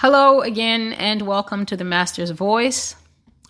Hello again, and welcome to the Master's Voice.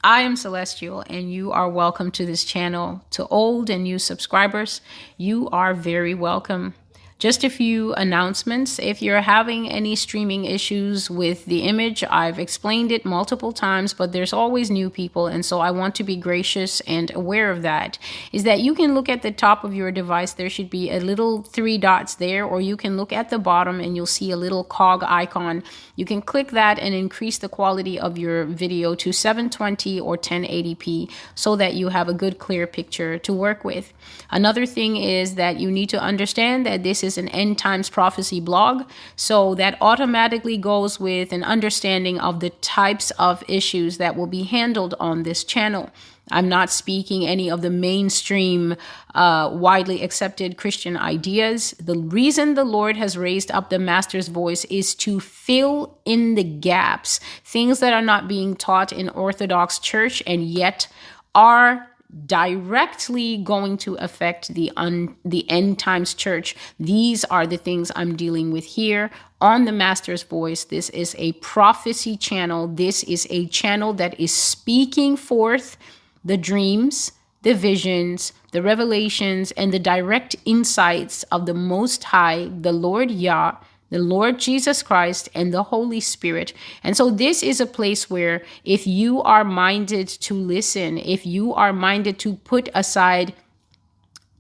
I am Celestial, and you are welcome to this channel. To old and new subscribers, you are very welcome. Just a few announcements. If you're having any streaming issues with the image, I've explained it multiple times, but there's always new people. And so I want to be gracious and aware of that. Is that you can look at the top of your device, there should be a little three dots there, or you can look at the bottom and you'll see a little cog icon. You can click that and increase the quality of your video to 720 or 1080p so that you have a good, clear picture to work with. Another thing is that you need to understand that this is is an end times prophecy blog. So that automatically goes with an understanding of the types of issues that will be handled on this channel. I'm not speaking any of the mainstream, uh, widely accepted Christian ideas. The reason the Lord has raised up the Master's voice is to fill in the gaps, things that are not being taught in Orthodox Church and yet are directly going to affect the un, the end times church. These are the things i'm dealing with here on the master's voice. This is a prophecy channel. This is a channel that is speaking forth the dreams the visions the revelations and the direct insights of the most high the lord yah the Lord Jesus Christ and the Holy Spirit. And so this is a place where if you are minded to listen, if you are minded to put aside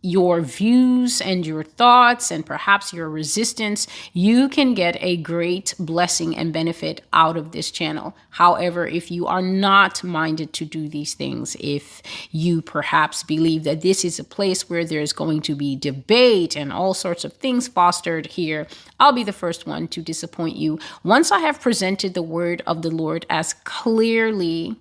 your views and your thoughts and perhaps your resistance, you can get a great blessing and benefit out of this channel. However, if you are not minded to do these things, if you perhaps believe that this is a place where there's going to be debate and all sorts of things fostered here, I'll be the first one to disappoint you. Once I have presented the word of the Lord as clearly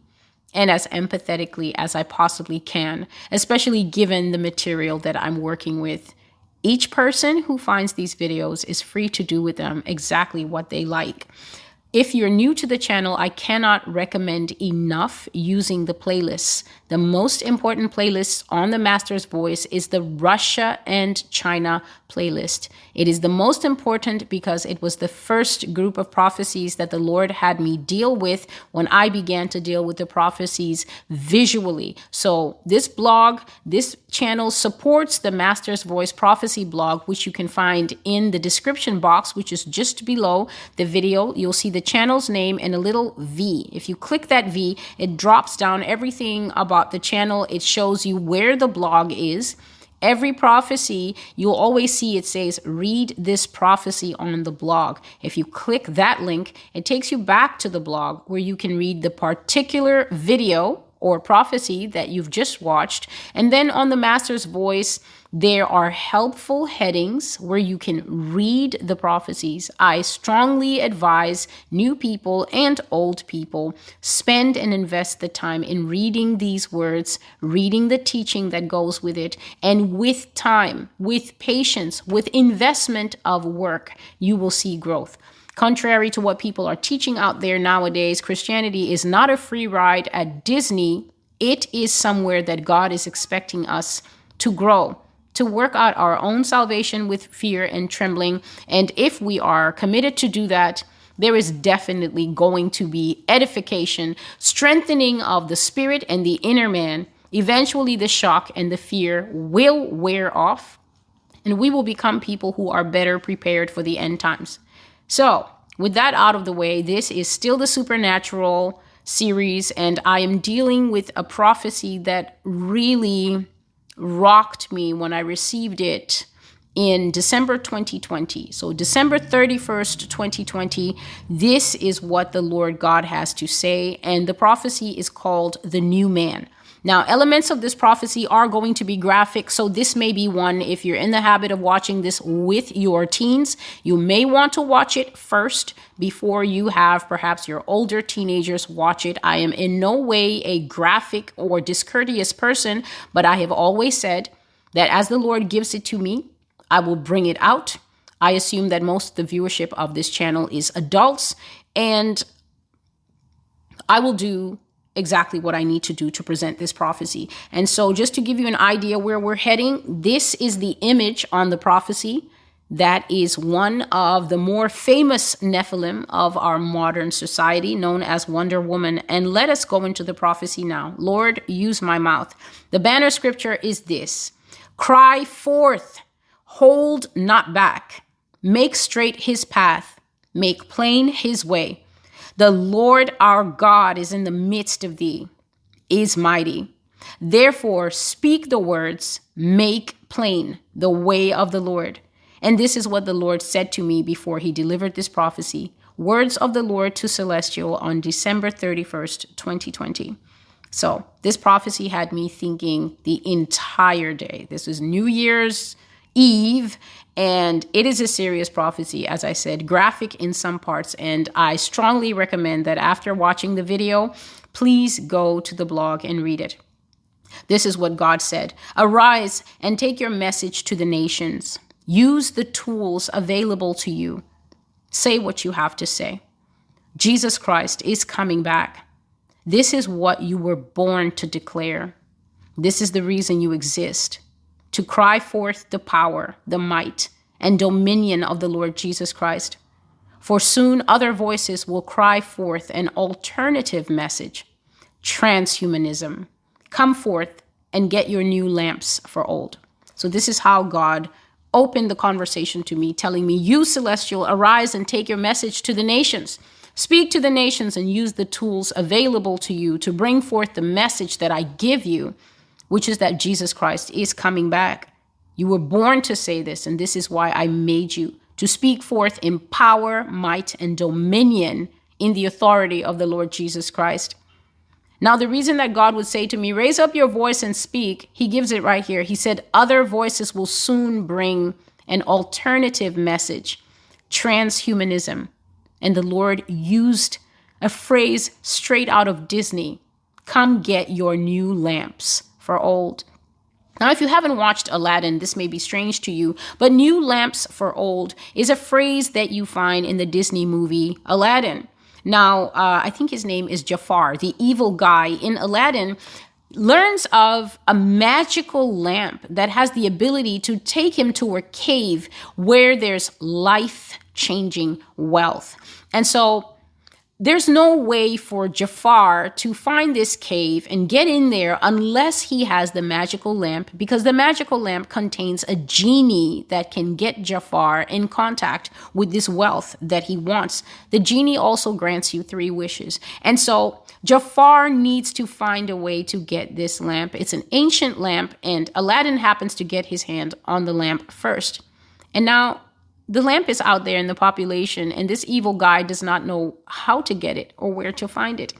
and as empathetically as I possibly can, especially given the material that I'm working with. Each person who finds these videos is free to do with them exactly what they like. If you're new to the channel, I cannot recommend enough using the playlists. The most important playlist on the Master's Voice is the Russia and China playlist. It is the most important because it was the first group of prophecies that the Lord had me deal with when I began to deal with the prophecies visually. So, this blog, this channel supports the Master's Voice prophecy blog, which you can find in the description box, which is just below the video. You'll see the channel's name and a little V. If you click that V, it drops down everything about the channel. It shows you where the blog is Every prophecy, you'll always see it says, read this prophecy on the blog. If you click that link, it takes you back to the blog where you can read the particular video or prophecy that you've just watched. And then on the Master's Voice, there are helpful headings where you can read the prophecies. I strongly advise new people and old people spend and invest the time in reading these words, reading the teaching that goes with it, and with time, with patience, with investment of work, you will see growth. Contrary to what people are teaching out there nowadays, Christianity is not a free ride at Disney. It is somewhere that God is expecting us to grow to work out our own salvation with fear and trembling. And if we are committed to do that, there is definitely going to be edification, strengthening of the spirit and the inner man. Eventually, the shock and the fear will wear off, and we will become people who are better prepared for the end times. So, with that out of the way, this is still the supernatural series, and I am dealing with a prophecy that really rocked me when I received it in December 2020. So, December 31st, 2020, this is what the Lord God has to say. And the prophecy is called The New Man. Now, elements of this prophecy are going to be graphic, so this may be one if you're in the habit of watching this with your teens. You may want to watch it first before you have perhaps your older teenagers watch it. I am in no way a graphic or discourteous person, but I have always said that as the Lord gives it to me, I will bring it out. I assume that most of the viewership of this channel is adults, and I will do exactly what I need to do to present this prophecy. And so, just to give you an idea where we're heading, this is the image on the prophecy. that is one of the more famous Nephilim of our modern society, known as Wonder Woman. And let us go into the prophecy now. Lord, use my mouth. The banner scripture is this Cry forth, hold not back, make straight his path, make plain his way. The Lord our God is in the midst of thee, is mighty. Therefore, speak the words, make plain the way of the Lord and this is what the Lord said to me before he delivered this prophecy. Words of the Lord to Celestial on December 31st, 2020. So, this prophecy had me thinking the entire day. This is New Year's Eve, and it is a serious prophecy, as I said, graphic in some parts. And I strongly recommend that after watching the video, please go to the blog and read it. This is what God said Arise and take your message to the nations. Use the tools available to you. Say what you have to say. Jesus Christ is coming back. This is what you were born to declare. This is the reason you exist to cry forth the power, the might, and dominion of the Lord Jesus Christ. For soon other voices will cry forth an alternative message transhumanism. Come forth and get your new lamps for old. So, this is how God opened the conversation to me, telling me, You, Celestial, arise and take your message to the nations. Speak to the nations and use the tools available to you to bring forth the message that I give you, which is that Jesus Christ is coming back. You were born to say this, and this is why I made you to speak forth in power, might, and dominion in the authority of the Lord Jesus Christ. Now, the reason that God would say to me, raise up your voice and speak, he gives it right here. He said, other voices will soon bring an alternative message, transhumanism. And the Lord used a phrase straight out of Disney come get your new lamps for old. Now, if you haven't watched Aladdin, this may be strange to you, but new lamps for old is a phrase that you find in the Disney movie Aladdin. Now, uh, I think his name is Jafar, the evil guy in Aladdin, learns of a magical lamp that has the ability to take him to a cave where there's life changing wealth. And so there's no way for Jafar to find this cave and get in there unless he has the magical lamp, because the magical lamp contains a genie that can get Jafar in contact with this wealth that he wants. The genie also grants you three wishes. And so Jafar needs to find a way to get this lamp. It's an ancient lamp, and Aladdin happens to get his hand on the lamp first. And now the lamp is out there in the population, and this evil guy does not know how to get it or where to find it.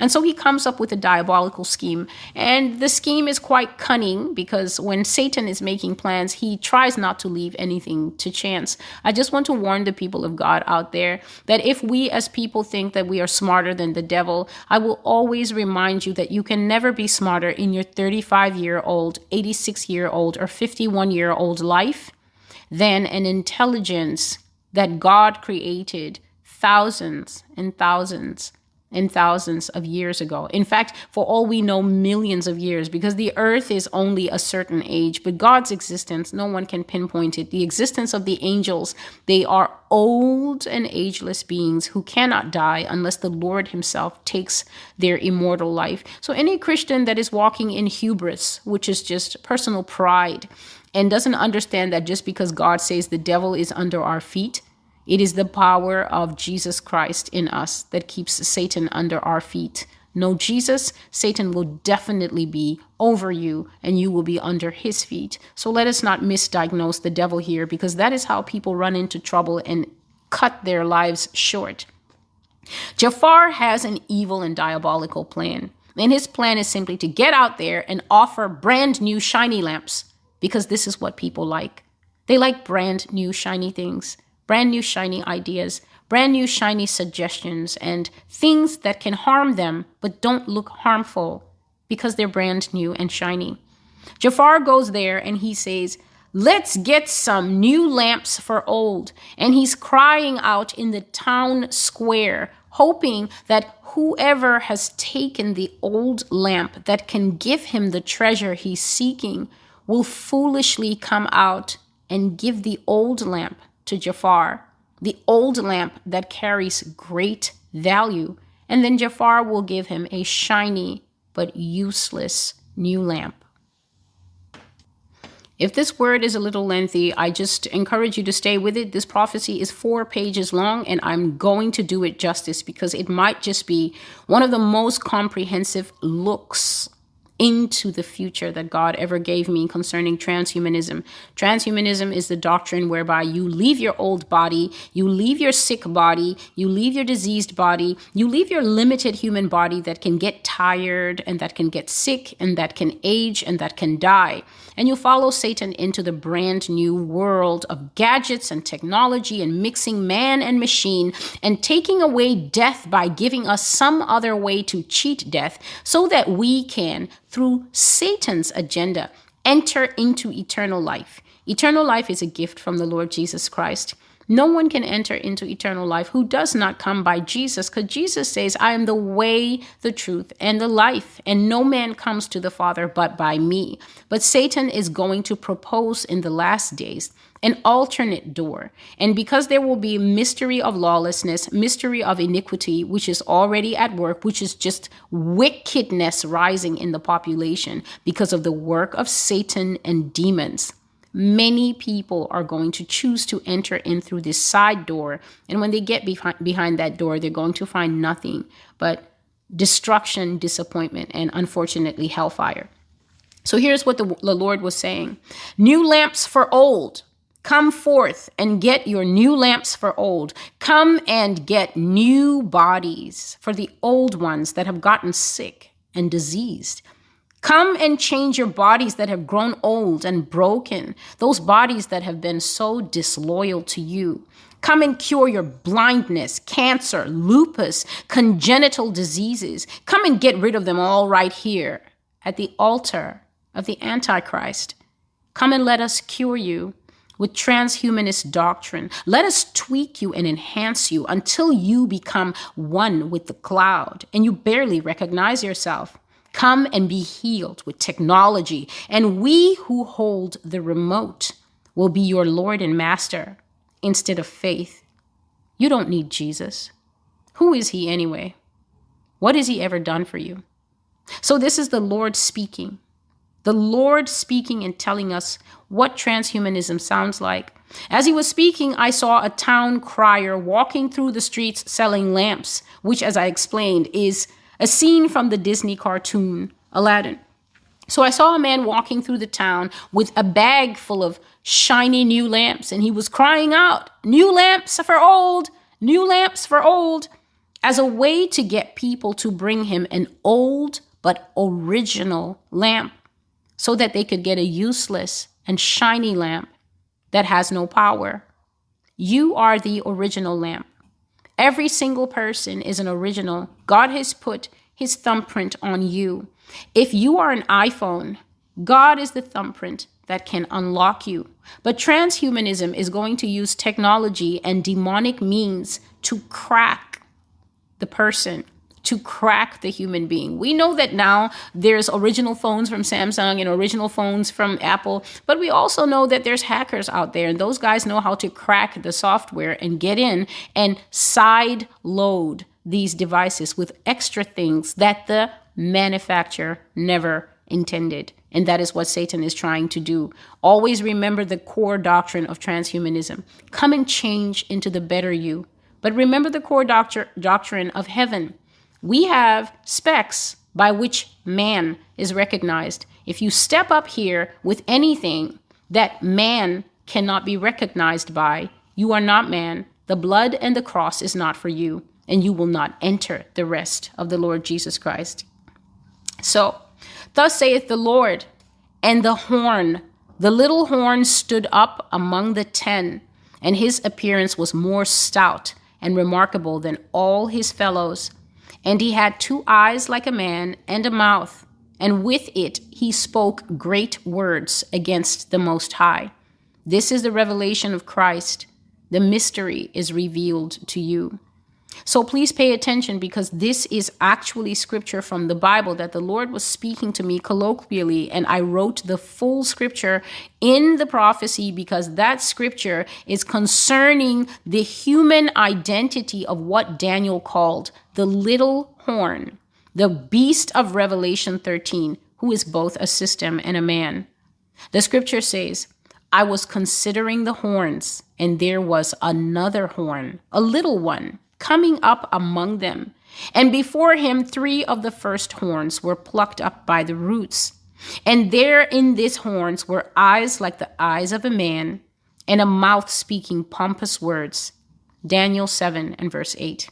And so he comes up with a diabolical scheme. And the scheme is quite cunning because when Satan is making plans, he tries not to leave anything to chance. I just want to warn the people of God out there that if we as people think that we are smarter than the devil, I will always remind you that you can never be smarter in your 35 year old, 86 year old, or 51 year old life than an intelligence that God created thousands and thousands and thousands of years ago. In fact, for all we know, millions of years, because the earth is only a certain age, but God's existence, no one can pinpoint it. The existence of the angels, they are old and ageless beings who cannot die unless the Lord Himself takes their immortal life. So, any Christian that is walking in hubris, which is just personal pride, and doesn't understand that just because God says the devil is under our feet, it is the power of Jesus Christ in us that keeps Satan under our feet. No Jesus, Satan will definitely be over you and you will be under his feet. So let us not misdiagnose the devil here because that is how people run into trouble and cut their lives short. Jafar has an evil and diabolical plan. And his plan is simply to get out there and offer brand new shiny lamps because this is what people like. They like brand new, shiny things, brand new, shiny ideas, brand new, shiny suggestions, and things that can harm them but don't look harmful because they're brand new and shiny. Jafar goes there and he says, Let's get some new lamps for old. And he's crying out in the town square, hoping that whoever has taken the old lamp that can give him the treasure he's seeking will foolishly come out and give the old lamp to Jafar, the old lamp that carries great value. And then Jafar will give him a shiny but useless new lamp. If this word is a little lengthy, I just encourage you to stay with it. This prophecy is four pages long, and I'm going to do it justice because it might just be one of the most comprehensive looks into the future that God ever gave me concerning transhumanism. Transhumanism is the doctrine whereby you leave your old body, you leave your sick body, you leave your diseased body, you leave your limited human body that can get tired and that can get sick and that can age and that can die. And you follow Satan into the brand new world of gadgets and technology and mixing man and machine and taking away death by giving us some other way to cheat death so that we can through Satan's agenda, enter into eternal life. Eternal life is a gift from the Lord Jesus Christ. No one can enter into eternal life who does not come by Jesus, because Jesus says, I am the way, the truth, and the life, and no man comes to the Father but by me. But Satan is going to propose in the last days an alternate door. And because there will be mystery of lawlessness, mystery of iniquity, which is already at work, which is just wickedness rising in the population because of the work of Satan and demons. Many people are going to choose to enter in through this side door. And when they get behind, behind that door, they're going to find nothing but destruction, disappointment, and unfortunately, hellfire. So here's what the, the Lord was saying New lamps for old Come forth and get your new lamps for old. Come and get new bodies for the old ones that have gotten sick and diseased. Come and change your bodies that have grown old and broken, those bodies that have been so disloyal to you. Come and cure your blindness, cancer, lupus, congenital diseases. Come and get rid of them all right here at the altar of the Antichrist. Come and let us cure you with transhumanist doctrine. Let us tweak you and enhance you until you become one with the cloud and you barely recognize yourself. Come and be healed with technology, and we who hold the remote will be your Lord and Master instead of faith. You don't need Jesus. Who is he anyway? What has he ever done for you? So, this is the Lord speaking. The Lord speaking and telling us what transhumanism sounds like. As he was speaking, I saw a town crier walking through the streets selling lamps, which, as I explained, is a scene from the Disney cartoon Aladdin. So I saw a man walking through the town with a bag full of shiny new lamps, and he was crying out, New lamps for old, new lamps for old, as a way to get people to bring him an old but original lamp so that they could get a useless and shiny lamp that has no power. You are the original lamp. Every single person is an original. God has put his thumbprint on you. If you are an iPhone, God is the thumbprint that can unlock you. But transhumanism is going to use technology and demonic means to crack the person to crack the human being. We know that now there's original phones from Samsung and original phones from Apple, but we also know that there's hackers out there and those guys know how to crack the software and get in and side load these devices with extra things that the manufacturer never intended. And that is what Satan is trying to do. Always remember the core doctrine of transhumanism. Come and change into the better you. But remember the core doctor- doctrine of heaven we have specs by which man is recognized. If you step up here with anything that man cannot be recognized by, you are not man. The blood and the cross is not for you, and you will not enter the rest of the Lord Jesus Christ. So, thus saith the Lord, and the horn, the little horn stood up among the ten, and his appearance was more stout and remarkable than all his fellows and he had two eyes like a man, and a mouth, and with it he spoke great words against the Most High. This is the revelation of Christ. The mystery is revealed to you. So please pay attention because this is actually scripture from the Bible that the Lord was speaking to me colloquially, and I wrote the full scripture in the prophecy because that scripture is concerning the human identity of what Daniel called the little horn, the beast of Revelation 13, who is both a system and a man. The scripture says, I was considering the horns, and there was another horn, a little one coming up among them. And before him, three of the first horns were plucked up by the roots. And there in these horns were eyes like the eyes of a man, and a mouth speaking pompous words. Daniel 7 and verse 8.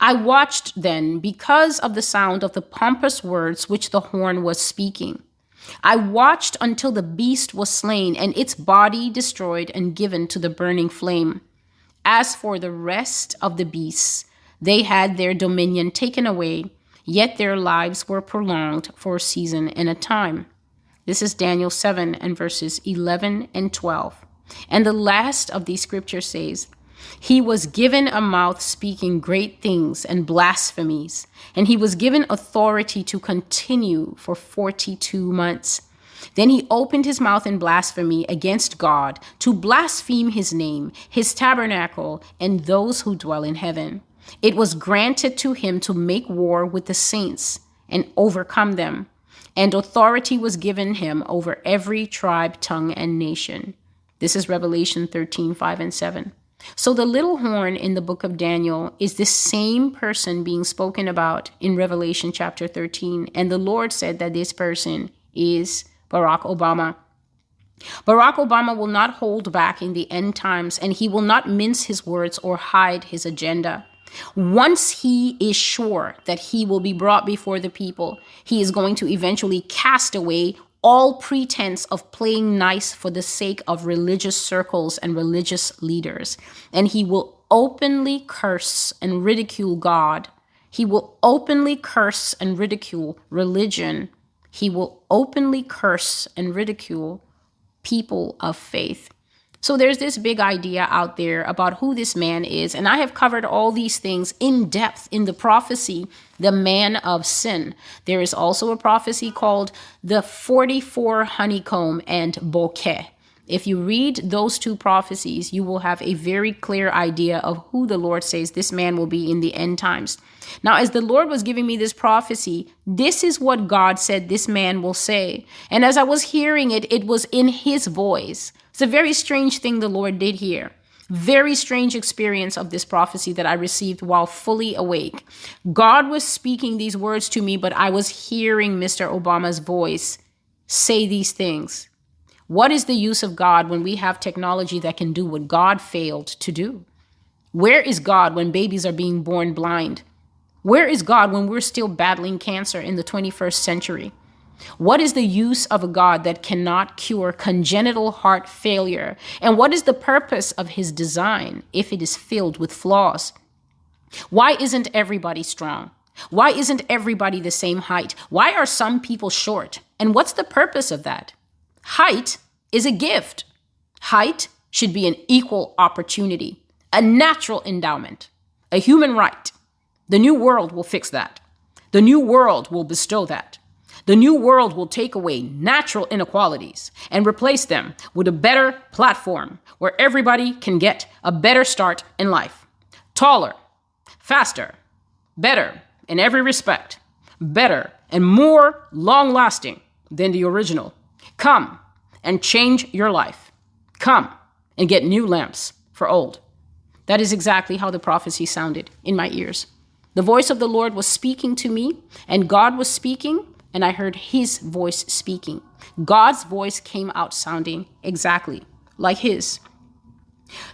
I watched then because of the sound of the pompous words which the horn was speaking. I watched until the beast was slain and its body destroyed and given to the burning flame. As for the rest of the beasts, they had their dominion taken away, yet their lives were prolonged for a season and a time. This is Daniel 7 and verses 11 and 12. And the last of these scriptures says, He was given a mouth speaking great things and blasphemies, and he was given authority to continue for 42 months. Then he opened his mouth in blasphemy against God to blaspheme his name, his tabernacle, and those who dwell in heaven. It was granted to him to make war with the saints and overcome them, and authority was given him over every tribe, tongue, and nation. This is Revelation 13 5 and 7. So the little horn in the book of Daniel is the same person being spoken about in Revelation chapter 13. And the Lord said that this person is Barack Obama. Barack Obama will not hold back in the end times and he will not mince his words or hide his agenda. Once he is sure that he will be brought before the people, he is going to eventually cast away all pretense of playing nice for the sake of religious circles and religious leaders. And he will openly curse and ridicule God. He will openly curse and ridicule religion he will openly curse and ridicule people of faith. So there's this big idea out there about who this man is. And I have covered all these things in depth in the prophecy, The Man of Sin. There is also a prophecy called The 44 Honeycomb and Bouquet. If you read those two prophecies, you will have a very clear idea of who the Lord says this man will be in the end times. Now, as the Lord was giving me this prophecy, this is what God said this man will say. And as I was hearing it, it was in his voice. It's a very strange thing the Lord did here. Very strange experience of this prophecy that I received while fully awake. God was speaking these words to me, but I was hearing Mr. Obama's voice say these things. What is the use of God when we have technology that can do what God failed to do? Where is God when babies are being born blind? Where is God when we're still battling cancer in the 21st century? What is the use of a God that cannot cure congenital heart failure? And what is the purpose of his design if it is filled with flaws? Why isn't everybody strong? Why isn't everybody the same height? Why are some people short? And what's the purpose of that? Height is a gift. Height should be an equal opportunity, a natural endowment, a human right. The new world will fix that. The new world will bestow that. The new world will take away natural inequalities and replace them with a better platform where everybody can get a better start in life. Taller, faster, better in every respect, better and more long lasting than the original. Come and change your life. Come and get new lamps for old. That is exactly how the prophecy sounded in my ears. The voice of the Lord was speaking to me, and God was speaking, and I heard his voice speaking. God's voice came out sounding exactly like his.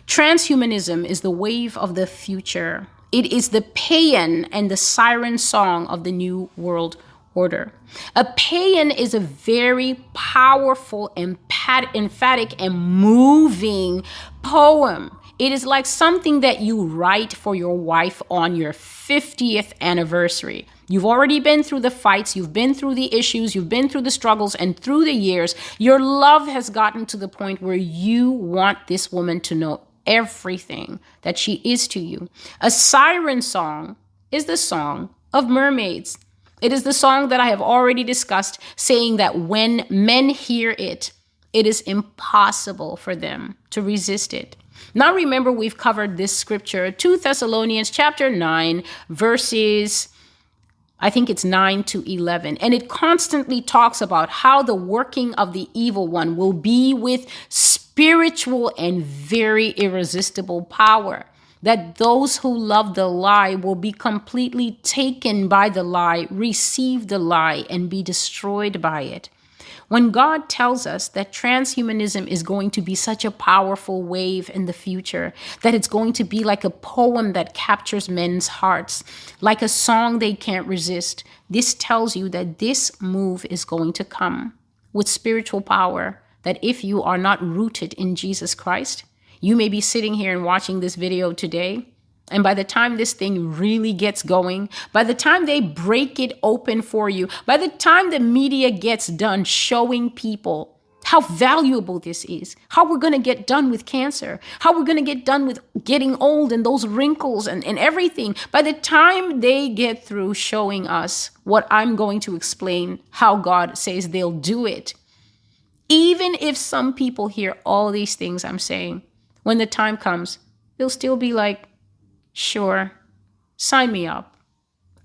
Transhumanism is the wave of the future. It is the paean and the siren song of the new world order. A paean is a very powerful, emphatic, and moving poem it is like something that you write for your wife on your 50th anniversary. You've already been through the fights, you've been through the issues, you've been through the struggles, and through the years, your love has gotten to the point where you want this woman to know everything that she is to you. A siren song is the song of mermaids. It is the song that I have already discussed, saying that when men hear it, it is impossible for them to resist it. Now remember we've covered this scripture 2 Thessalonians chapter 9 verses I think it's 9 to 11 and it constantly talks about how the working of the evil one will be with spiritual and very irresistible power that those who love the lie will be completely taken by the lie, receive the lie, and be destroyed by it. When God tells us that transhumanism is going to be such a powerful wave in the future, that it's going to be like a poem that captures men's hearts, like a song they can't resist, this tells you that this move is going to come with spiritual power. That if you are not rooted in Jesus Christ, you may be sitting here and watching this video today and by the time this thing really gets going, by the time they break it open for you, by the time the media gets done showing people how valuable this is, how we're going to get done with cancer, how we're going to get done with getting old and those wrinkles and, and everything, by the time they get through showing us what I'm going to explain, how God says they'll do it, even if some people hear all these things I'm saying, when the time comes, they'll still be like, Sure. Sign me up.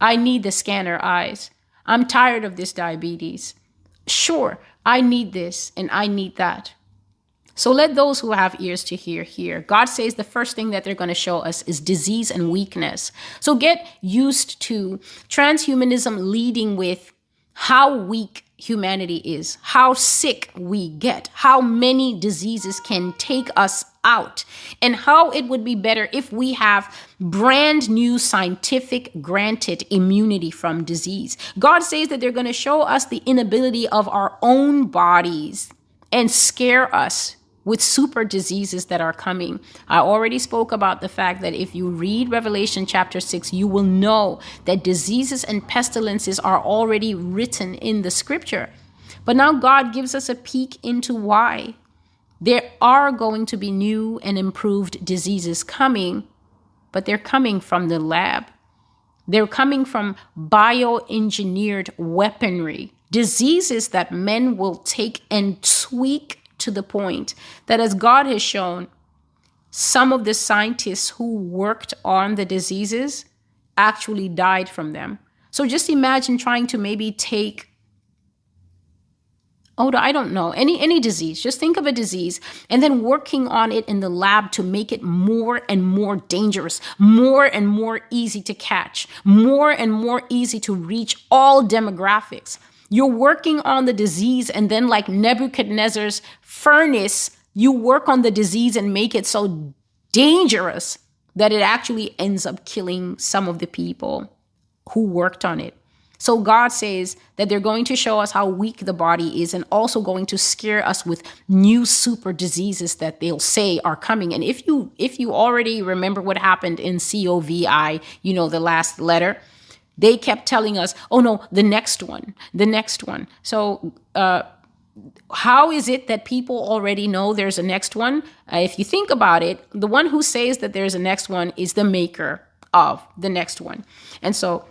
I need the scanner eyes. I'm tired of this diabetes. Sure, I need this and I need that. So let those who have ears to hear hear. God says the first thing that they're going to show us is disease and weakness. So get used to transhumanism leading with how weak humanity is, how sick we get, how many diseases can take us out, and how it would be better if we have brand new scientific granted immunity from disease. God says that they're going to show us the inability of our own bodies and scare us with super diseases that are coming. I already spoke about the fact that if you read Revelation chapter 6, you will know that diseases and pestilences are already written in the scripture. But now God gives us a peek into why. There are going to be new and improved diseases coming, but they're coming from the lab. They're coming from bioengineered weaponry, diseases that men will take and tweak to the point that, as God has shown, some of the scientists who worked on the diseases actually died from them. So just imagine trying to maybe take oh i don't know. Any any disease. Just think of a disease and then working on it in the lab to make it more and more dangerous more and more easy to catch more and more easy to reach all demographics. You're working on the disease, and then, like Nebuchadnezzar's furnace, you work on the disease and make it so dangerous that it actually ends up killing some of the people who worked on it. So God says that they're going to show us how weak the body is and also going to scare us with new super diseases that they'll say are coming. And if you if you already remember what happened in COVID, you know, the last letter, they kept telling us, oh no, the next one, the next one. So, uh, how is it that people already know there's a next one? Uh, if you think about it, the one who says that there's a next one is the maker of the next one. And so,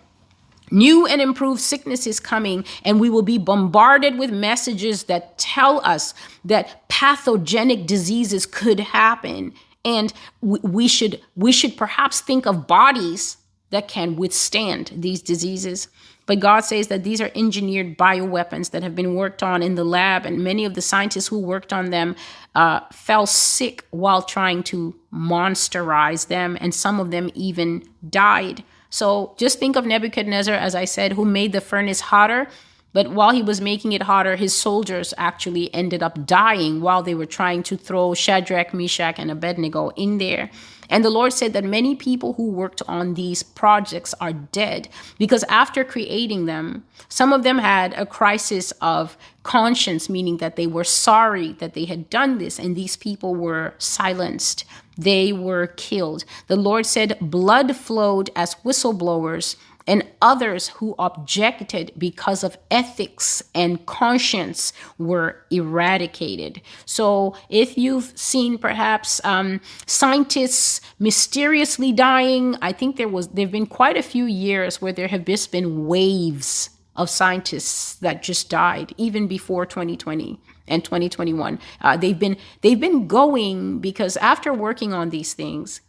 new and improved sickness is coming, and we will be bombarded with messages that tell us that pathogenic diseases could happen. And we should we should perhaps think of bodies that can withstand these diseases. But God says that these are engineered bioweapons that have been worked on in the lab, and many of the scientists who worked on them uh, fell sick while trying to monsterize them, and some of them even died. So just think of Nebuchadnezzar, as I said, who made the furnace hotter. But while he was making it hotter, his soldiers actually ended up dying while they were trying to throw Shadrach, Meshach, and Abednego in there. And the Lord said that many people who worked on these projects are dead because after creating them, some of them had a crisis of conscience, meaning that they were sorry that they had done this, and these people were silenced. They were killed. The Lord said blood flowed as whistleblowers and others who objected because of ethics and conscience were eradicated. So, if you've seen perhaps um, scientists mysteriously dying, I think there was there've been quite a few years where there have just been waves of scientists that just died, even before 2020 and 2021. Uh, they've been they've been going because after working on these things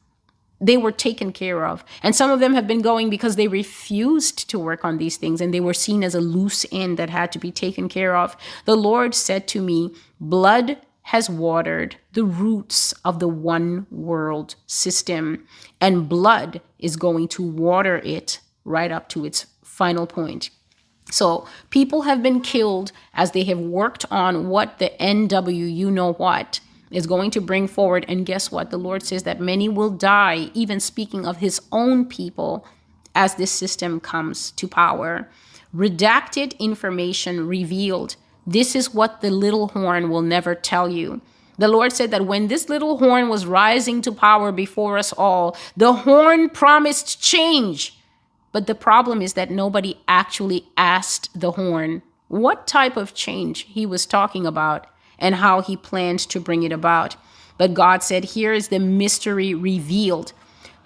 they were taken care of. And some of them have been going because they refused to work on these things and they were seen as a loose end that had to be taken care of. The Lord said to me, Blood has watered the roots of the one world system, and blood is going to water it right up to its final point. So people have been killed as they have worked on what the NW, you know what, is going to bring forward. And guess what? The Lord says that many will die, even speaking of his own people, as this system comes to power. Redacted information revealed. This is what the little horn will never tell you. The Lord said that when this little horn was rising to power before us all, the horn promised change. But the problem is that nobody actually asked the horn what type of change he was talking about and how he planned to bring it about. But God said, Here is the mystery revealed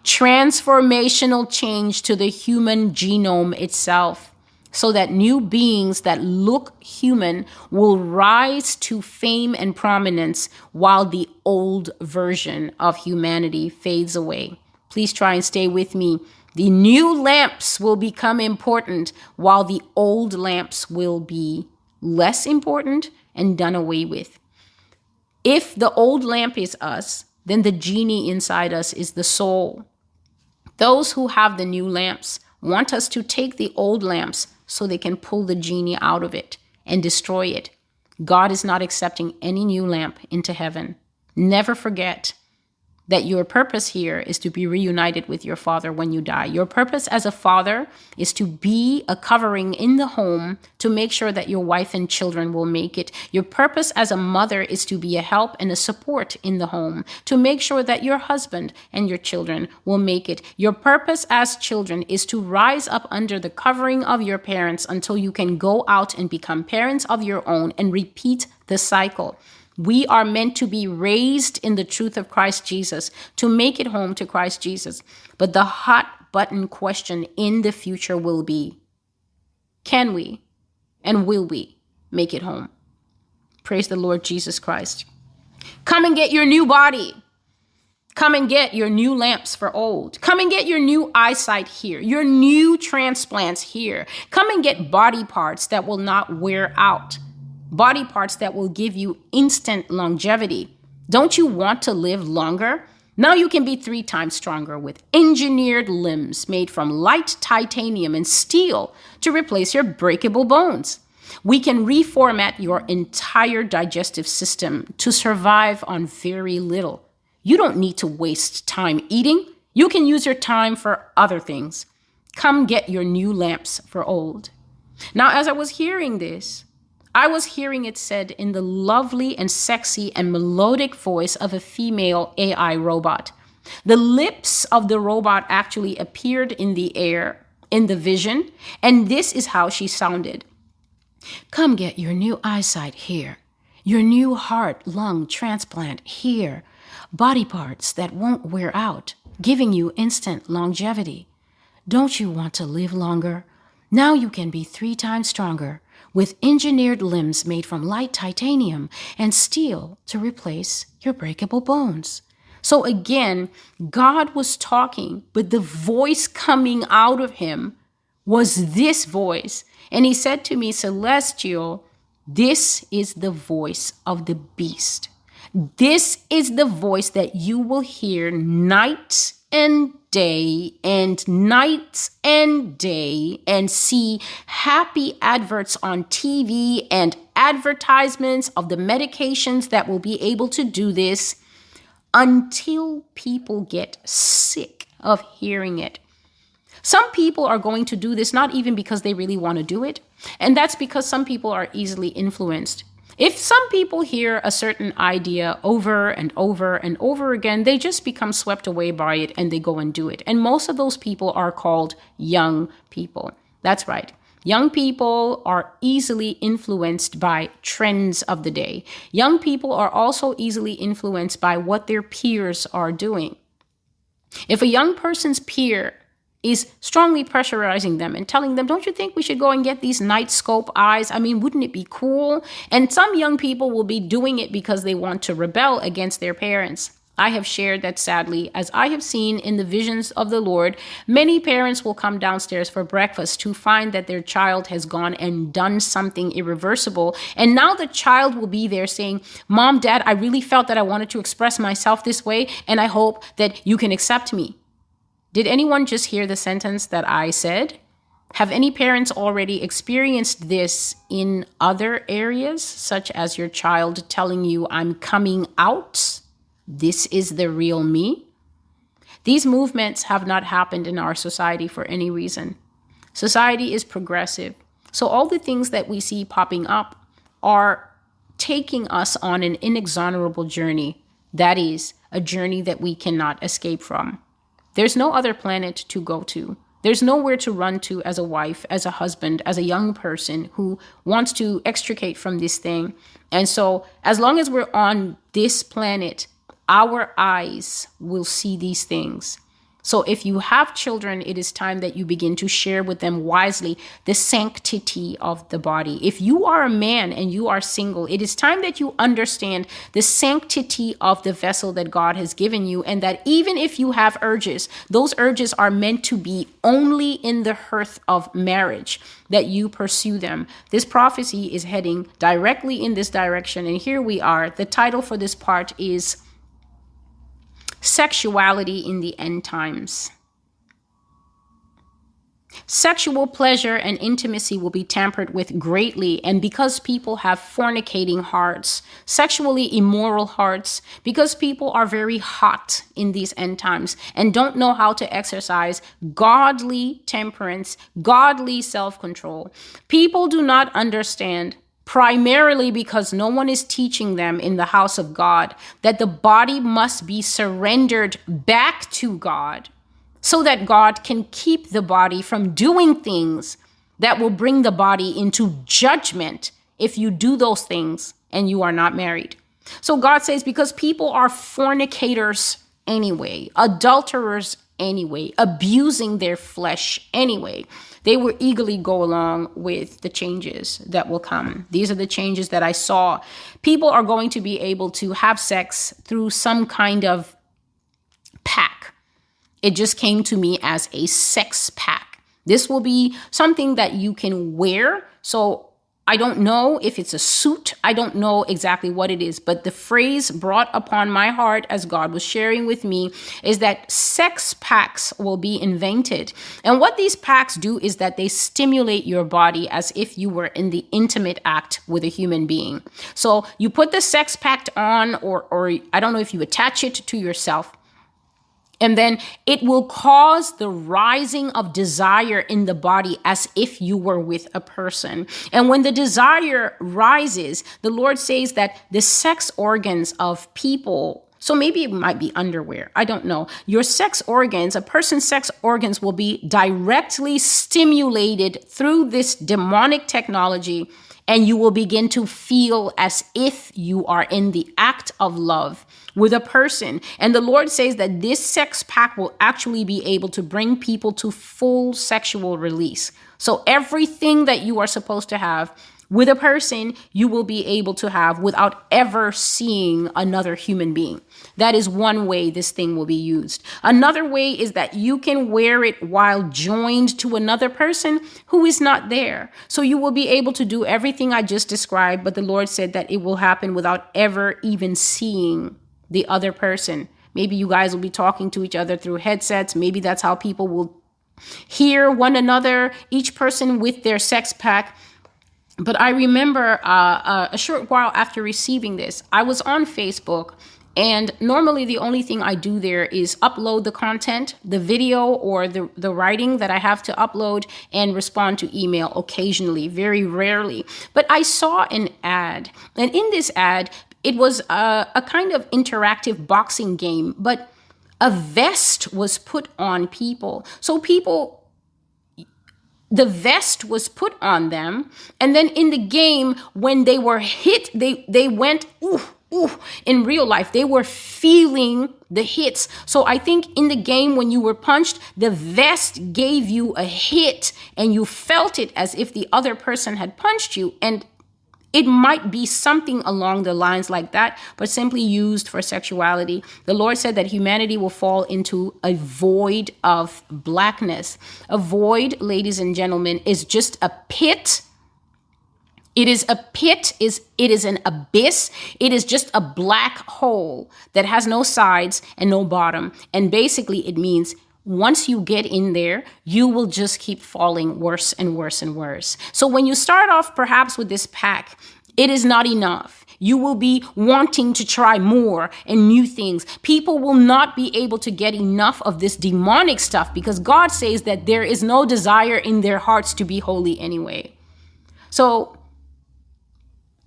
transformational change to the human genome itself, so that new beings that look human will rise to fame and prominence while the old version of humanity fades away. Please try and stay with me. The new lamps will become important while the old lamps will be less important and done away with. If the old lamp is us, then the genie inside us is the soul. Those who have the new lamps want us to take the old lamps so they can pull the genie out of it and destroy it. God is not accepting any new lamp into heaven. Never forget that your purpose here is to be reunited with your father when you die. Your purpose as a father is to be a covering in the home to make sure that your wife and children will make it. Your purpose as a mother is to be a help and a support in the home to make sure that your husband and your children will make it. Your purpose as children is to rise up under the covering of your parents until you can go out and become parents of your own and repeat the cycle. We are meant to be raised in the truth of Christ Jesus, to make it home to Christ Jesus. But the hot button question in the future will be can we and will we make it home? Praise the Lord Jesus Christ. Come and get your new body. Come and get your new lamps for old. Come and get your new eyesight here, your new transplants here. Come and get body parts that will not wear out body parts that will give you instant longevity. Don't you want to live longer? Now you can be three times stronger with engineered limbs made from light titanium and steel to replace your breakable bones. We can reformat your entire digestive system to survive on very little. You don't need to waste time eating. You can use your time for other things. Come get your new lamps for old. Now, as I was hearing this, I was hearing it said in the lovely and sexy and melodic voice of a female AI robot. The lips of the robot actually appeared in the air, in the vision, and this is how she sounded Come get your new eyesight here, your new heart lung transplant here, body parts that won't wear out, giving you instant longevity. Don't you want to live longer? Now you can be three times stronger with engineered limbs made from light titanium and steel to replace your breakable bones. So again, God was talking, but the voice coming out of him was this voice. And he said to me, Celestial, this is the voice of the beast. This is the voice that you will hear night and day and night and day and see happy adverts on TV and advertisements of the medications that will be able to do this until people get sick of hearing it. Some people are going to do this not even because they really want to do it, and that's because some people are easily influenced. If some people hear a certain idea over and over and over again, they just become swept away by it and they go and do it. And most of those people are called young people. That's right. Young people are easily influenced by trends of the day. Young people are also easily influenced by what their peers are doing. If a young person's peer is strongly pressurizing them and telling them, Don't you think we should go and get these night scope eyes? I mean, wouldn't it be cool? And some young people will be doing it because they want to rebel against their parents. I have shared that sadly, as I have seen in the visions of the Lord, many parents will come downstairs for breakfast to find that their child has gone and done something irreversible. And now the child will be there saying, Mom, Dad, I really felt that I wanted to express myself this way, and I hope that you can accept me. Did anyone just hear the sentence that I said? Have any parents already experienced this in other areas, such as your child telling you, I'm coming out? This is the real me? These movements have not happened in our society for any reason. Society is progressive. So, all the things that we see popping up are taking us on an inexorable journey. That is, a journey that we cannot escape from. There's no other planet to go to. There's nowhere to run to as a wife, as a husband, as a young person who wants to extricate from this thing. And so, as long as we're on this planet, our eyes will see these things. So if you have children, it is time that you begin to share with them wisely the sanctity of the body. If you are a man and you are single, it is time that you understand the sanctity of the vessel that God has given you, and that even if you have urges, those urges are meant to be only in the hearth of marriage that you pursue them. This prophecy is heading directly in this direction, and here we are. The title for this part is sexuality in the end times. Sexual pleasure and intimacy will be tampered with greatly, and because people have fornicating hearts, sexually immoral hearts, because people are very hot in these end times and don't know how to exercise godly temperance, godly self control, people do not understand primarily because no one is teaching them in the house of God that the body must be surrendered back to God so that God can keep the body from doing things that will bring the body into judgment if you do those things and you are not married. So God says, because people are fornicators anyway, adulterers anyway, abusing their flesh anyway they will eagerly go along with the changes that will come. These are the changes that I saw. People are going to be able to have sex through some kind of pack. It just came to me as a sex pack. This will be something that you can wear. So I don't know if it's a suit. I don't know exactly what it is, but the phrase brought upon my heart as God was sharing with me is that sex packs will be invented. And what these packs do is that they stimulate your body as if you were in the intimate act with a human being. So you put the sex pack on, or, or I don't know if you attach it to yourself and then it will cause the rising of desire in the body as if you were with a person. And when the desire rises, the Lord says that the sex organs of people so maybe it might be underwear. I don't know. Your sex organs, a person's sex organs will be directly stimulated through this demonic technology and you will begin to feel as if you are in the act of love with a person. And the Lord says that this sex pack will actually be able to bring people to full sexual release. So everything that you are supposed to have with a person you will be able to have without ever seeing another human being. That is one way this thing will be used. Another way is that you can wear it while joined to another person who is not there. So you will be able to do everything I just described, but the Lord said that it will happen without ever even seeing the other person. Maybe you guys will be talking to each other through headsets. Maybe that's how people will hear one another, each person with their sex pack but I remember uh, uh, a short while after receiving this, I was on Facebook and normally the only thing I do there is upload the content, the video or the, the writing that I have to upload and respond to email occasionally, very rarely. But I saw an ad, and in this ad, it was a, a kind of interactive boxing game, but a vest was put on people. So people the vest was put on them and then in the game when they were hit they they went ooh ooh in real life they were feeling the hits so i think in the game when you were punched the vest gave you a hit and you felt it as if the other person had punched you and it might be something along the lines like that, but simply used for sexuality. The Lord said that humanity will fall into a void of blackness. A void, ladies and gentlemen, is just a pit. It is a pit, is it is an abyss. It is just a black hole that has no sides and no bottom. And basically it means once you get in there, you will just keep falling worse and worse and worse. So when you start off perhaps with this pack, it is not enough. You will be wanting to try more and new things. People will not be able to get enough of this demonic stuff because God says that there is no desire in their hearts to be holy anyway. So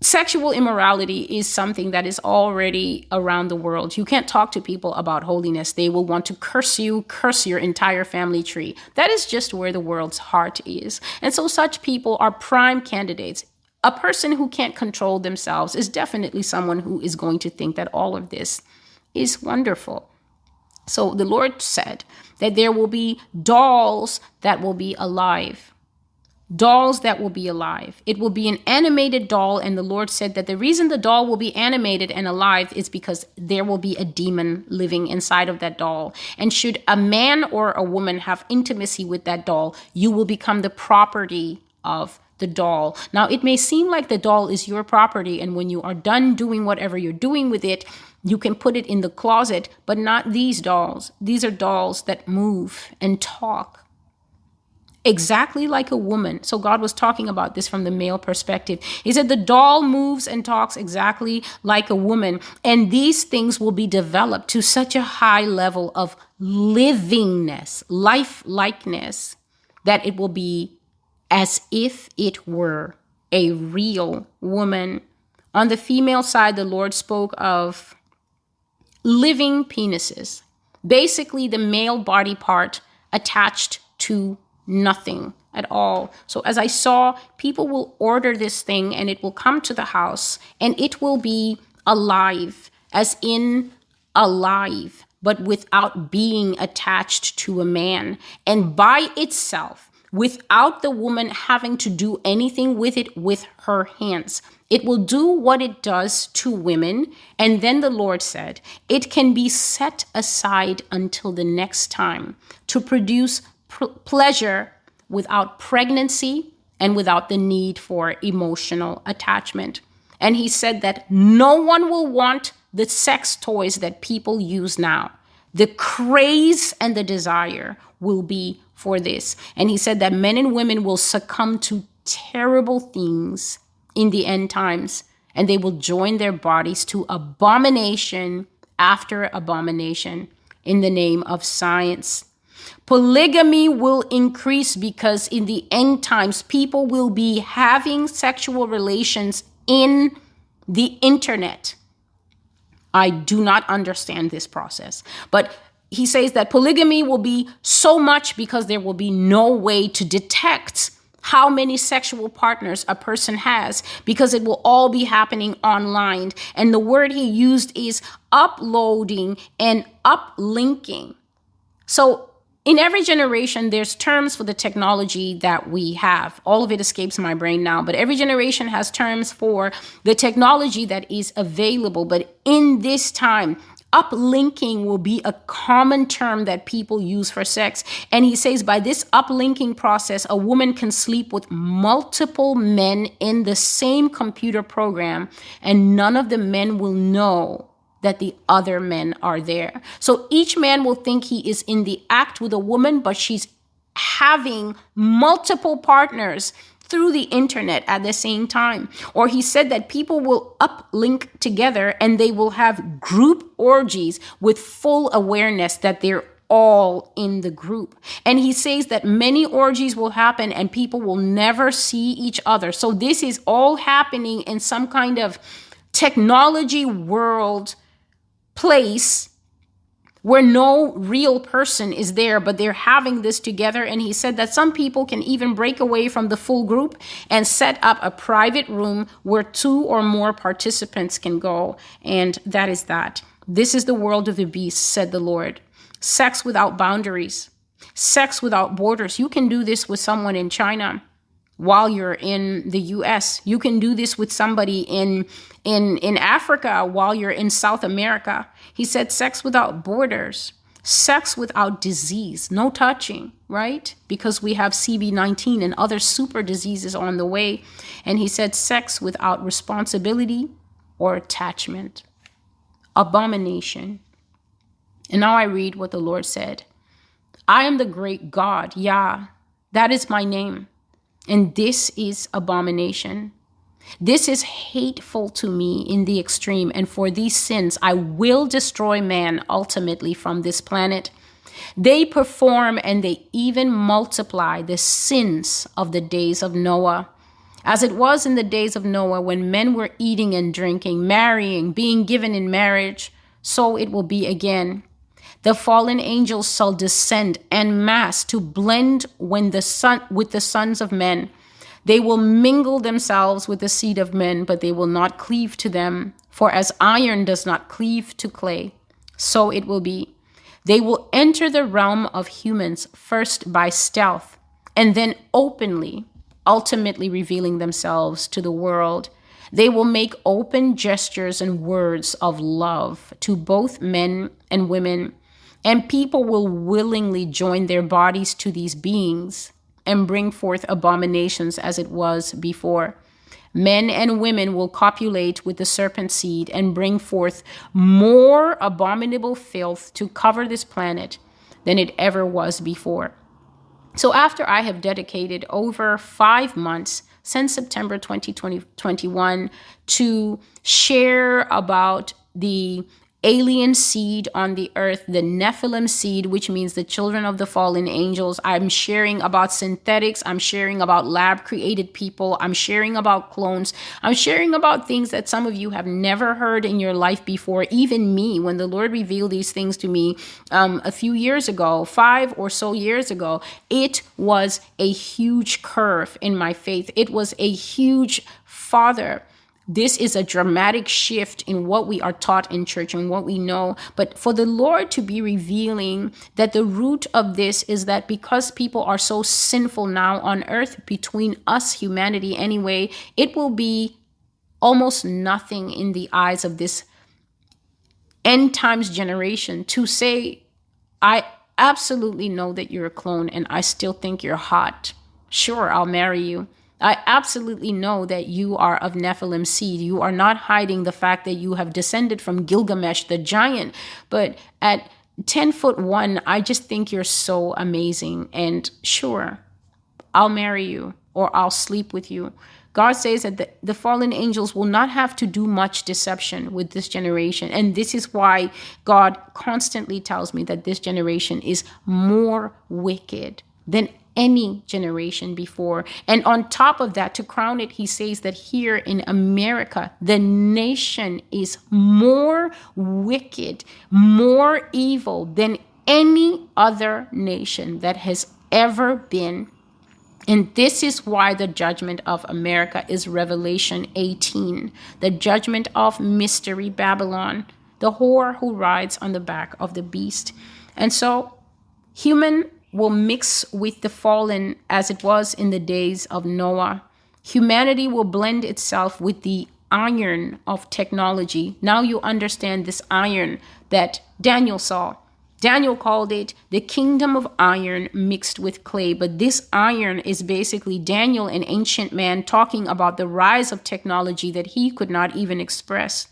sexual immorality is something that is already around the world. You can't talk to people about holiness. They will want to curse you, curse your entire family tree. That is just where the world's heart is. And so such people are prime candidates. A person who can't control themselves is definitely someone who is going to think that all of this is wonderful. So the Lord said that there will be dolls that will be alive dolls that will be alive. It will be an animated doll, and the Lord said that the reason the doll will be animated and alive is because there will be a demon living inside of that doll. And should a man or a woman have intimacy with that doll, you will become the property of the doll. Now, it may seem like the doll is your property, and when you are done doing whatever you're doing with it, you can put it in the closet, but not these dolls. These are dolls that move and talk exactly like a woman. So God was talking about this from the male perspective. He said the doll moves and talks exactly like a woman. And these things will be developed to such a high level of livingness, life likeness, that it will be as if it were a real woman. On the female side, the Lord spoke of living penises, basically the male body part attached to nothing at all. So as I saw, people will order this thing and it will come to the house and it will be alive, as in alive, but without being attached to a man and by itself, without the woman having to do anything with it with her hands. It will do what it does to women. And then the Lord said, it can be set aside until the next time to produce pleasure without pregnancy and without the need for emotional attachment. And he said that no one will want the sex toys that people use now. The craze and the desire will be for this. And he said that men and women will succumb to terrible things in the end times and they will join their bodies to abomination after abomination in the name of science Polygamy will increase because in the end times, people will be having sexual relations in the internet. I do not understand this process, but he says that polygamy will be so much because there will be no way to detect how many sexual partners a person has because it will all be happening online. And the word he used is uploading and uplinking. So in every generation, there's terms for the technology that we have. All of it escapes my brain now, but every generation has terms for the technology that is available. But in this time, uplinking will be a common term that people use for sex. And he says by this uplinking process, a woman can sleep with multiple men in the same computer program, and none of the men will know that the other men are there. So each man will think he is in the act with a woman, but she's having multiple partners through the internet at the same time. Or he said that people will uplink together and they will have group orgies with full awareness that they're all in the group. And he says that many orgies will happen and people will never see each other. So this is all happening in some kind of technology world place where no real person is there, but they're having this together. And he said that some people can even break away from the full group and set up a private room where two or more participants can go. And that is that. This is the world of the beast, said the Lord. Sex without boundaries, sex without borders. You can do this with someone in China while you're in the US. You can do this with somebody in in in Africa while you're in South America. He said sex without borders, sex without disease, no touching, right? Because we have CB19 and other super diseases on the way. And he said sex without responsibility or attachment. Abomination. And now I read what the Lord said. I am the great God, Yah. That is my name. And this is abomination. This is hateful to me in the extreme, and for these sins I will destroy man ultimately from this planet. They perform and they even multiply the sins of the days of Noah. As it was in the days of Noah when men were eating and drinking, marrying, being given in marriage, so it will be again. The fallen angels shall descend en masse to blend when the son with the sons of men. They will mingle themselves with the seed of men, but they will not cleave to them. For as iron does not cleave to clay, so it will be. They will enter the realm of humans first by stealth, and then openly, ultimately revealing themselves to the world. They will make open gestures and words of love to both men and women and people will willingly join their bodies to these beings and bring forth abominations as it was before. Men and women will copulate with the serpent seed and bring forth more abominable filth to cover this planet than it ever was before. So, after I have dedicated over five months since September 2021 to share about the alien seed on the earth, the Nephilim seed, which means the children of the fallen angels. I'm sharing about synthetics. I'm sharing about lab created people. I'm sharing about clones. I'm sharing about things that some of you have never heard in your life before. Even me, when the Lord revealed these things to me um, a few years ago, five or so years ago, it was a huge curve in my faith. It was a huge father this is a dramatic shift in what we are taught in church and what we know. But for the Lord to be revealing that the root of this is that because people are so sinful now on earth, between us, humanity anyway, it will be almost nothing in the eyes of this end times generation to say, I absolutely know that you're a clone and I still think you're hot. Sure, I'll marry you. I absolutely know that you are of Nephilim seed. You are not hiding the fact that you have descended from Gilgamesh the giant. But at 10 foot one, I just think you're so amazing. And sure, I'll marry you or I'll sleep with you. God says that the, the fallen angels will not have to do much deception with this generation. And this is why God constantly tells me that this generation is more wicked than any generation before. And on top of that, to crown it, he says that here in America, the nation is more wicked, more evil than any other nation that has ever been. And this is why the judgment of America is Revelation 18, the judgment of Mystery Babylon, the whore who rides on the back of the beast. And so, human will mix with the fallen as it was in the days of Noah. Humanity will blend itself with the iron of technology. Now you understand this iron that Daniel saw. Daniel called it the kingdom of iron mixed with clay. But this iron is basically Daniel, an ancient man, talking about the rise of technology that he could not even express.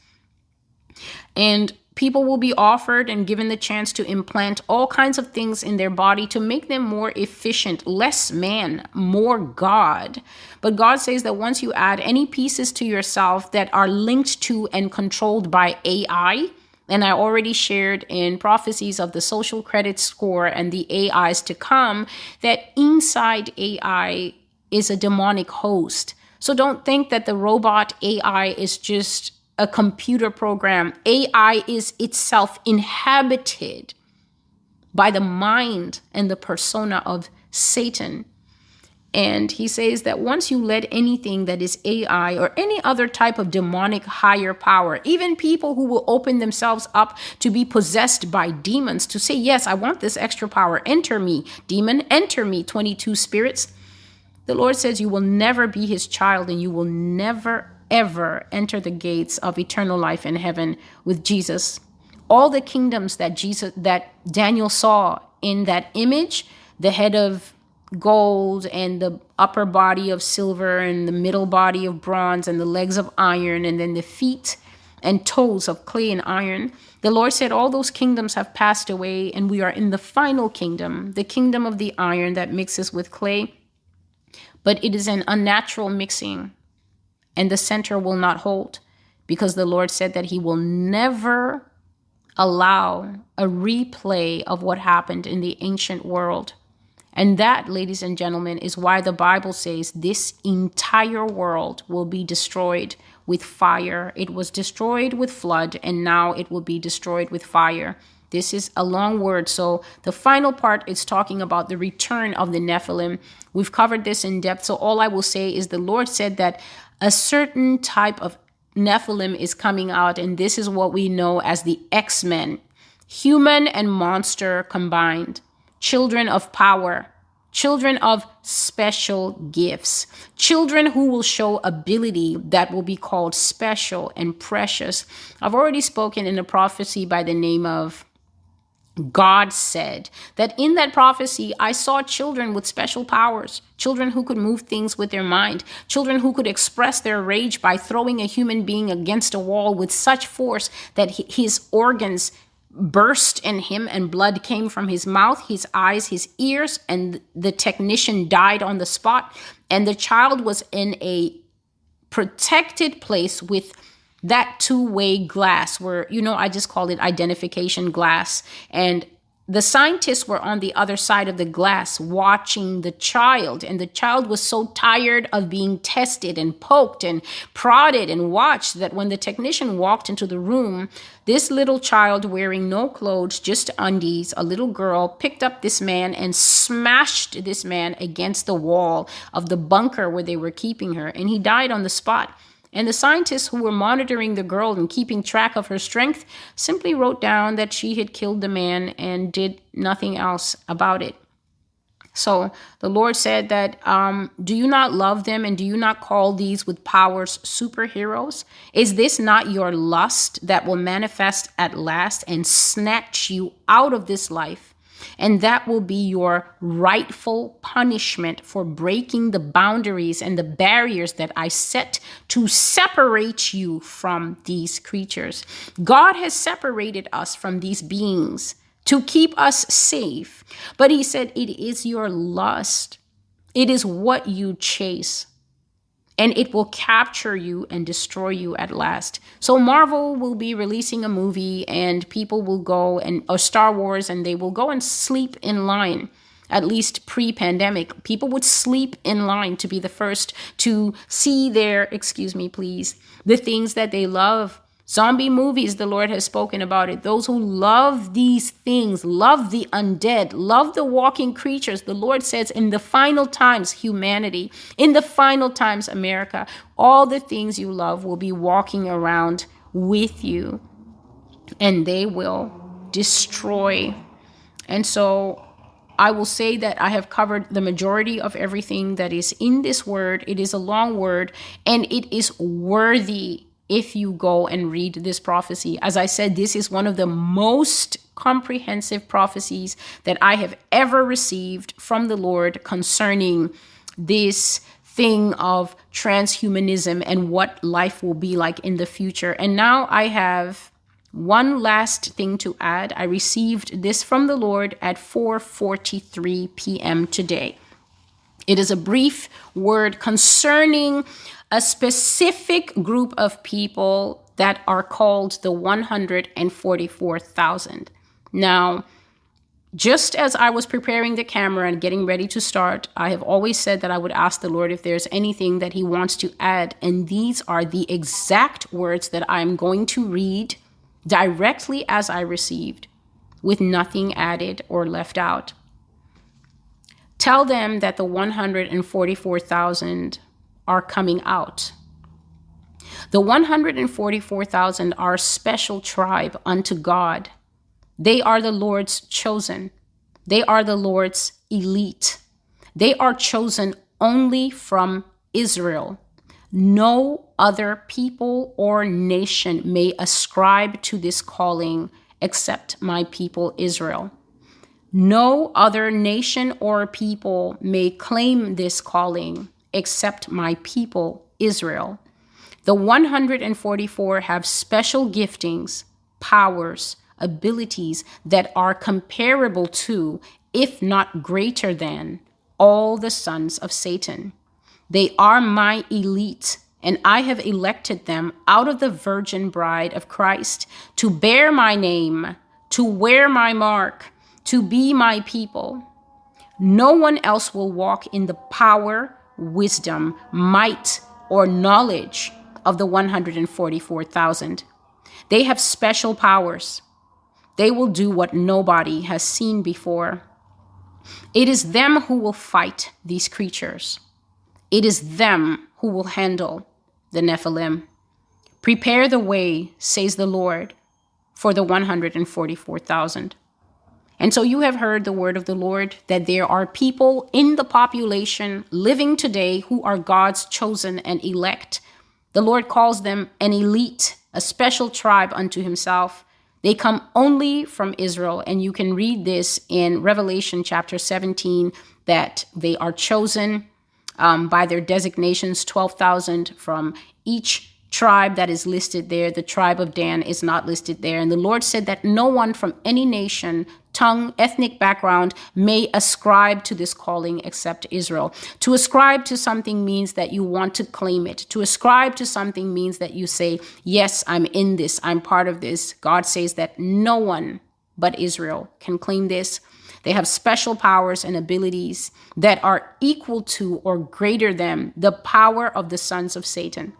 And people will be offered and given the chance to implant all kinds of things in their body to make them more efficient, less man, more God. But God says that once you add any pieces to yourself that are linked to and controlled by AI, and I already shared in prophecies of the social credit score and the AIs to come that inside AI is a demonic host. So don't think that the robot AI is just a computer program. AI is itself inhabited by the mind and the persona of Satan. And he says that once you let anything that is AI or any other type of demonic higher power, even people who will open themselves up to be possessed by demons, to say, Yes, I want this extra power, enter me, demon, enter me, 22 spirits. The Lord says you will never be his child and you will never ever enter the gates of eternal life in heaven with Jesus. All the kingdoms that Jesus that Daniel saw in that image, the head of gold and the upper body of silver and the middle body of bronze and the legs of iron and then the feet and toes of clay and iron. The Lord said, All those kingdoms have passed away, and we are in the final kingdom, the kingdom of the iron that mixes with clay. But it is an unnatural mixing and the center will not hold because the Lord said that He will never allow a replay of what happened in the ancient world. And that, ladies and gentlemen, is why the Bible says this entire world will be destroyed with fire. It was destroyed with flood, and now it will be destroyed with fire. This is a long word. So the final part is talking about the return of the Nephilim. We've covered this in depth. So all I will say is the Lord said that a certain type of Nephilim is coming out, and this is what we know as the X Men human and monster combined, children of power, children of special gifts, children who will show ability that will be called special and precious. I've already spoken in a prophecy by the name of God said that in that prophecy, I saw children with special powers, children who could move things with their mind, children who could express their rage by throwing a human being against a wall with such force that his organs burst in him and blood came from his mouth, his eyes, his ears, and the technician died on the spot. And the child was in a protected place with that two-way glass where you know I just called it identification glass. And the scientists were on the other side of the glass watching the child, and the child was so tired of being tested and poked and prodded and watched that when the technician walked into the room, this little child wearing no clothes, just undies, a little girl, picked up this man and smashed this man against the wall of the bunker where they were keeping her, and he died on the spot. And the scientists who were monitoring the girl and keeping track of her strength simply wrote down that she had killed the man and did nothing else about it. So the Lord said that, um, do you not love them and do you not call these with powers superheroes? Is this not your lust that will manifest at last and snatch you out of this life and that will be your rightful punishment for breaking the boundaries and the barriers that I set to separate you from these creatures. God has separated us from these beings to keep us safe. But He said, It is your lust, it is what you chase and it will capture you and destroy you at last. So Marvel will be releasing a movie and people will go and or Star Wars and they will go and sleep in line. At least pre-pandemic, people would sleep in line to be the first to see their, excuse me, please, the things that they love Zombie movies, the Lord has spoken about it. Those who love these things, love the undead, love the walking creatures. The Lord says, in the final times, humanity, in the final times, America, all the things you love will be walking around with you and they will destroy. And so I will say that I have covered the majority of everything that is in this word. It is a long word and it is worthy if you go and read this prophecy. As I said, this is one of the most comprehensive prophecies that I have ever received from the Lord concerning this thing of transhumanism and what life will be like in the future. And now I have one last thing to add. I received this from the Lord at 4:43 p.m. today. It is a brief word concerning a specific group of people that are called the 144,000. Now, just as I was preparing the camera and getting ready to start, I have always said that I would ask the Lord if there's anything that He wants to add. And these are the exact words that I'm going to read directly as I received, with nothing added or left out. Tell them that the 144,000 are coming out. The 144,000 are a special tribe unto God they are the Lord's chosen. They are the Lord's elite. They are chosen only from Israel. No other people or nation may ascribe to this calling except my people Israel. No other nation or people may claim this calling except my people Israel. The 144 have special giftings, powers, abilities that are comparable to, if not greater than, all the sons of Satan. They are my elite, and I have elected them out of the virgin bride of Christ to bear my name, to wear my mark, to be my people. No one else will walk in the power, wisdom, might, or knowledge of the 144,000. They have special powers. They will do what nobody has seen before. It is them who will fight these creatures. It is them who will handle the Nephilim. Prepare the way, says the Lord, for the 144,000. And so you have heard the word of the Lord that there are people in the population living today who are God's chosen and elect. The Lord calls them an elite, a special tribe unto himself. They come only from Israel. And you can read this in Revelation chapter 17 that they are chosen um, by their designations 12,000 from each tribe that is listed there. The tribe of Dan is not listed there. And the Lord said that no one from any nation, tongue, ethnic background may ascribe to this calling except Israel. To ascribe to something means that you want to claim it. To ascribe to something means that you say, Yes, I'm in this, I'm part of this. God says that no one but Israel can claim this. They have special powers and abilities that are equal to or greater than the power of the sons of Satan.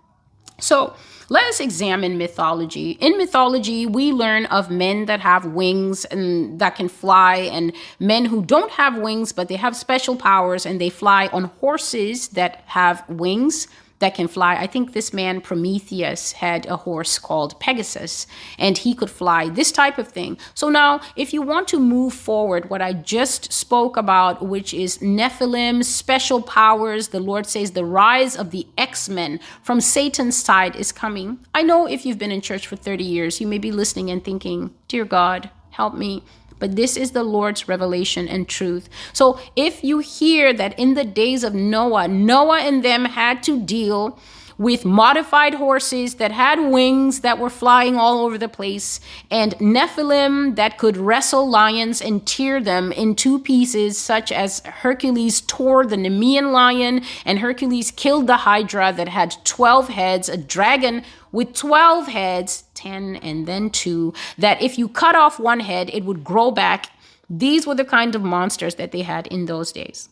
So let us examine mythology. In mythology, we learn of men that have wings and that can fly, and men who don't have wings, but they have special powers and they fly on horses that have wings that can fly. I think this man, Prometheus, had a horse called Pegasus, and he could fly this type of thing. So now, if you want to move forward, what I just spoke about, which is Nephilim, special powers, the Lord says the rise of the X Men from Satan's side is coming. I know if you've been in church for 30 years, you may be listening and thinking, Dear God, help me. But this is the Lord's revelation and truth. So if you hear that in the days of Noah, Noah and them had to deal with modified horses that had wings that were flying all over the place, and Nephilim that could wrestle lions and tear them in two pieces, such as Hercules tore the Nemean lion, and Hercules killed the Hydra that had 12 heads, a dragon with 12 heads, 10 and then 2, that if you cut off one head, it would grow back. These were the kind of monsters that they had in those days.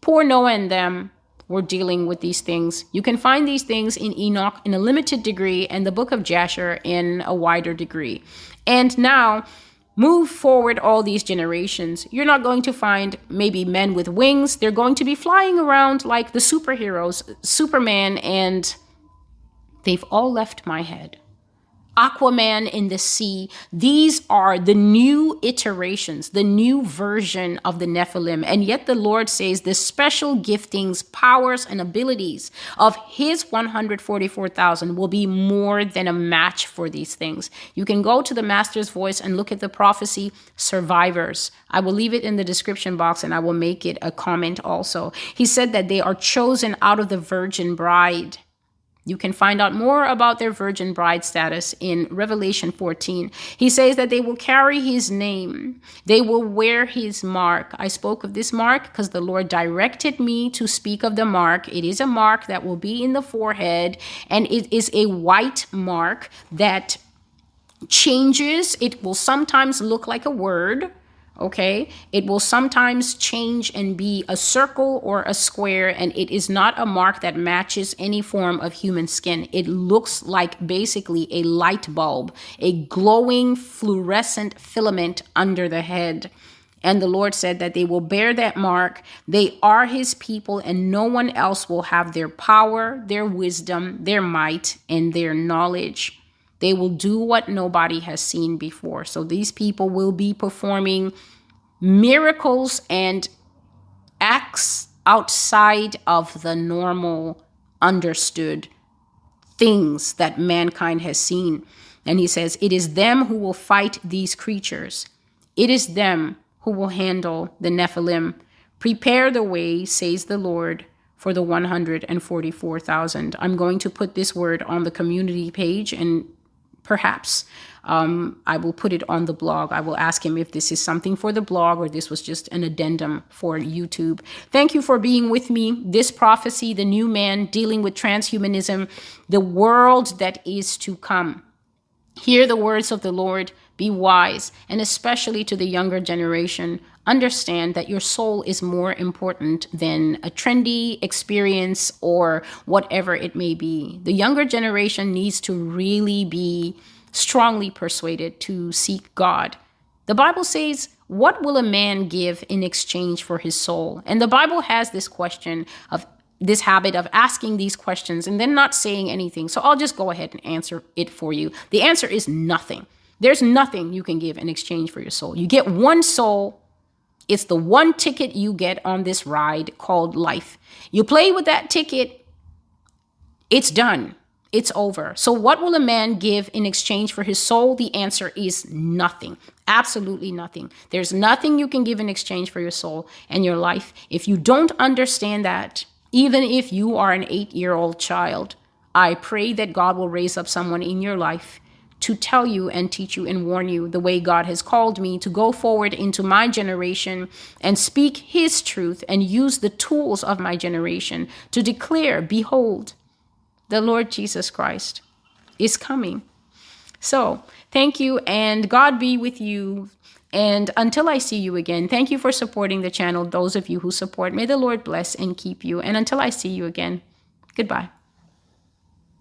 Poor Noah and them were dealing with these things. You can find these things in Enoch in a limited degree and the book of Jasher in a wider degree. And now, move forward all these generations, you're not going to find maybe men with wings. They're going to be flying around like the superheroes, Superman, and they've all left my head. Aquaman in the sea. These are the new iterations, the new version of the Nephilim. And yet the Lord says the special giftings, powers, and abilities of his 144,000 will be more than a match for these things. You can go to the Master's Voice and look at the prophecy survivors. I will leave it in the description box and I will make it a comment also. He said that they are chosen out of the virgin bride. You can find out more about their virgin bride status in Revelation 14. He says that they will carry his name, they will wear his mark. I spoke of this mark because the Lord directed me to speak of the mark. It is a mark that will be in the forehead, and it is a white mark that changes. It will sometimes look like a word okay it will sometimes change and be a circle or a square and it is not a mark that matches any form of human skin it looks like basically a light bulb a glowing fluorescent filament under the head and the Lord said that they will bear that mark. They are his people, and no one else will have their power, their wisdom, their might, and their knowledge. They will do what nobody has seen before. So these people will be performing miracles and acts outside of the normal understood things that mankind has seen. And he says, It is them who will fight these creatures. It is them who will handle the Nephilim. Prepare the way, says the Lord, for the 144,000. I'm going to put this word on the community page and perhaps um, I will put it on the blog. I will ask him if this is something for the blog or this was just an addendum for YouTube. Thank you for being with me. This prophecy, the new man dealing with transhumanism, the world that is to come. Hear the words of the Lord, be wise, and especially to the younger generation, understand that your soul is more important than a trendy experience or whatever it may be. The younger generation needs to really be strongly persuaded to seek God. The Bible says, What will a man give in exchange for his soul? And the Bible has this question of this habit of asking these questions and then not saying anything. So I'll just go ahead and answer it for you. The answer is nothing. There's nothing you can give in exchange for your soul. You get one soul. It's the one ticket you get on this ride called life. You play with that ticket, it's done. It's over. So, what will a man give in exchange for his soul? The answer is nothing. Absolutely nothing. There's nothing you can give in exchange for your soul and your life. If you don't understand that, even if you are an eight year old child, I pray that God will raise up someone in your life to tell you and teach you and warn you the way God has called me to go forward into my generation and speak His truth and use the tools of my generation to declare, Behold, the Lord Jesus Christ is coming. So, thank you and God be with you. And until I see you again, thank you for supporting the channel. Those of you who support, may the Lord bless and keep you. And until I see you again, goodbye.